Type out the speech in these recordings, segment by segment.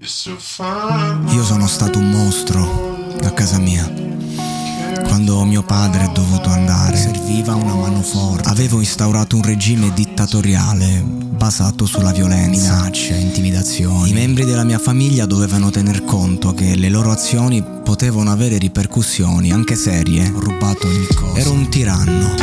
Io sono stato un mostro a casa mia. Quando mio padre è dovuto andare, serviva una mano forte. Avevo instaurato un regime dittatoriale basato sulla violenza, minacce, intimidazioni. I membri della mia famiglia dovevano tener conto che le loro azioni potevano avere ripercussioni, anche serie. Ho rubato ogni cosa. Ero un tiranno.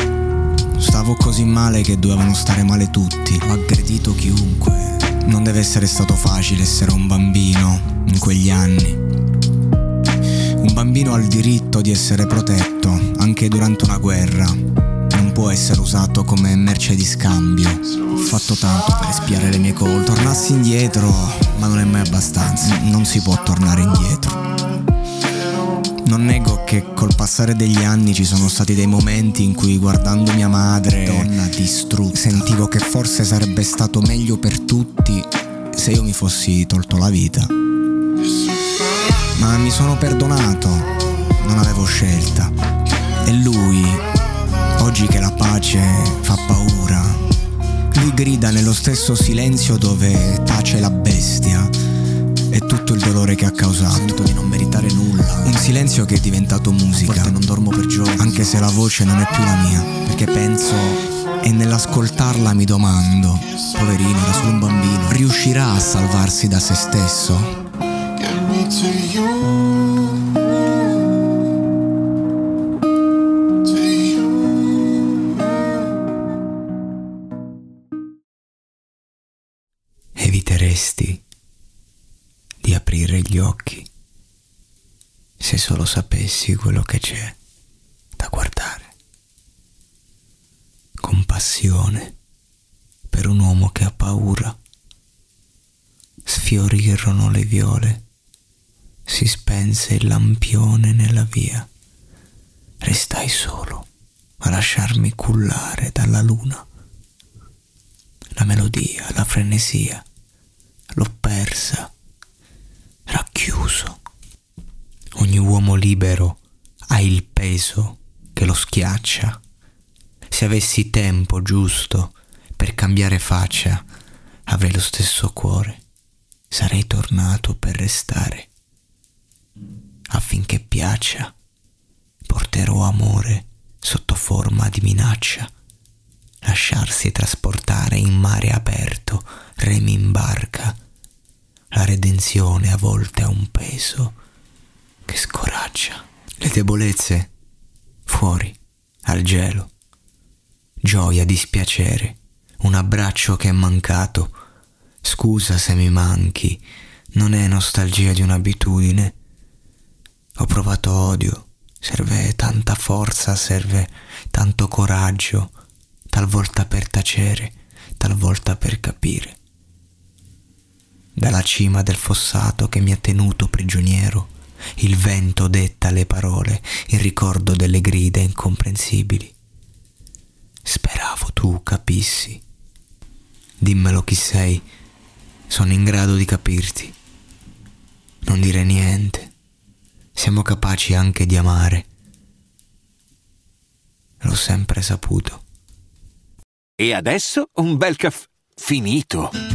Stavo così male che dovevano stare male tutti. Ho aggredito chiunque. Deve essere stato facile essere un bambino in quegli anni. Un bambino ha il diritto di essere protetto anche durante una guerra. Non può essere usato come merce di scambio. Ho fatto tanto per espiare le mie colpe. Tornassi indietro, ma non è mai abbastanza. Non si può tornare indietro. Non nego che col passare degli anni ci sono stati dei momenti in cui guardando mia madre, donna distrutta, sentivo che forse sarebbe stato meglio per tutti se io mi fossi tolto la vita. Ma mi sono perdonato, non avevo scelta. E lui, oggi che la pace fa paura, lui grida nello stesso silenzio dove tace la bestia tutto il dolore che ha causato. Sento di non meritare nulla. Un silenzio che è diventato musica. Volte non dormo per giorni. Anche se la voce non è più la mia. Perché penso e nell'ascoltarla mi domando, poverino, era solo un bambino, riuscirà a salvarsi da se stesso? Eviteresti aprire gli occhi se solo sapessi quello che c'è da guardare. Compassione per un uomo che ha paura. Sfiorirono le viole, si spense il lampione nella via. Restai solo a lasciarmi cullare dalla luna. La melodia, la frenesia, l'ho persa racchiuso. Ogni uomo libero ha il peso che lo schiaccia. Se avessi tempo giusto per cambiare faccia, avrei lo stesso cuore. Sarei tornato per restare. Affinché piaccia, porterò amore sotto forma di minaccia. Lasciarsi trasportare in mare aperto, remi in barca la redenzione a volte ha un peso che scoraggia. Le debolezze fuori, al gelo. Gioia, dispiacere, un abbraccio che è mancato. Scusa se mi manchi, non è nostalgia di un'abitudine. Ho provato odio, serve tanta forza, serve tanto coraggio, talvolta per tacere, talvolta per capire dalla cima del fossato che mi ha tenuto prigioniero. Il vento detta le parole, il ricordo delle grida incomprensibili. Speravo tu capissi. Dimmelo chi sei, sono in grado di capirti. Non dire niente, siamo capaci anche di amare. L'ho sempre saputo. E adesso un bel caffè finito.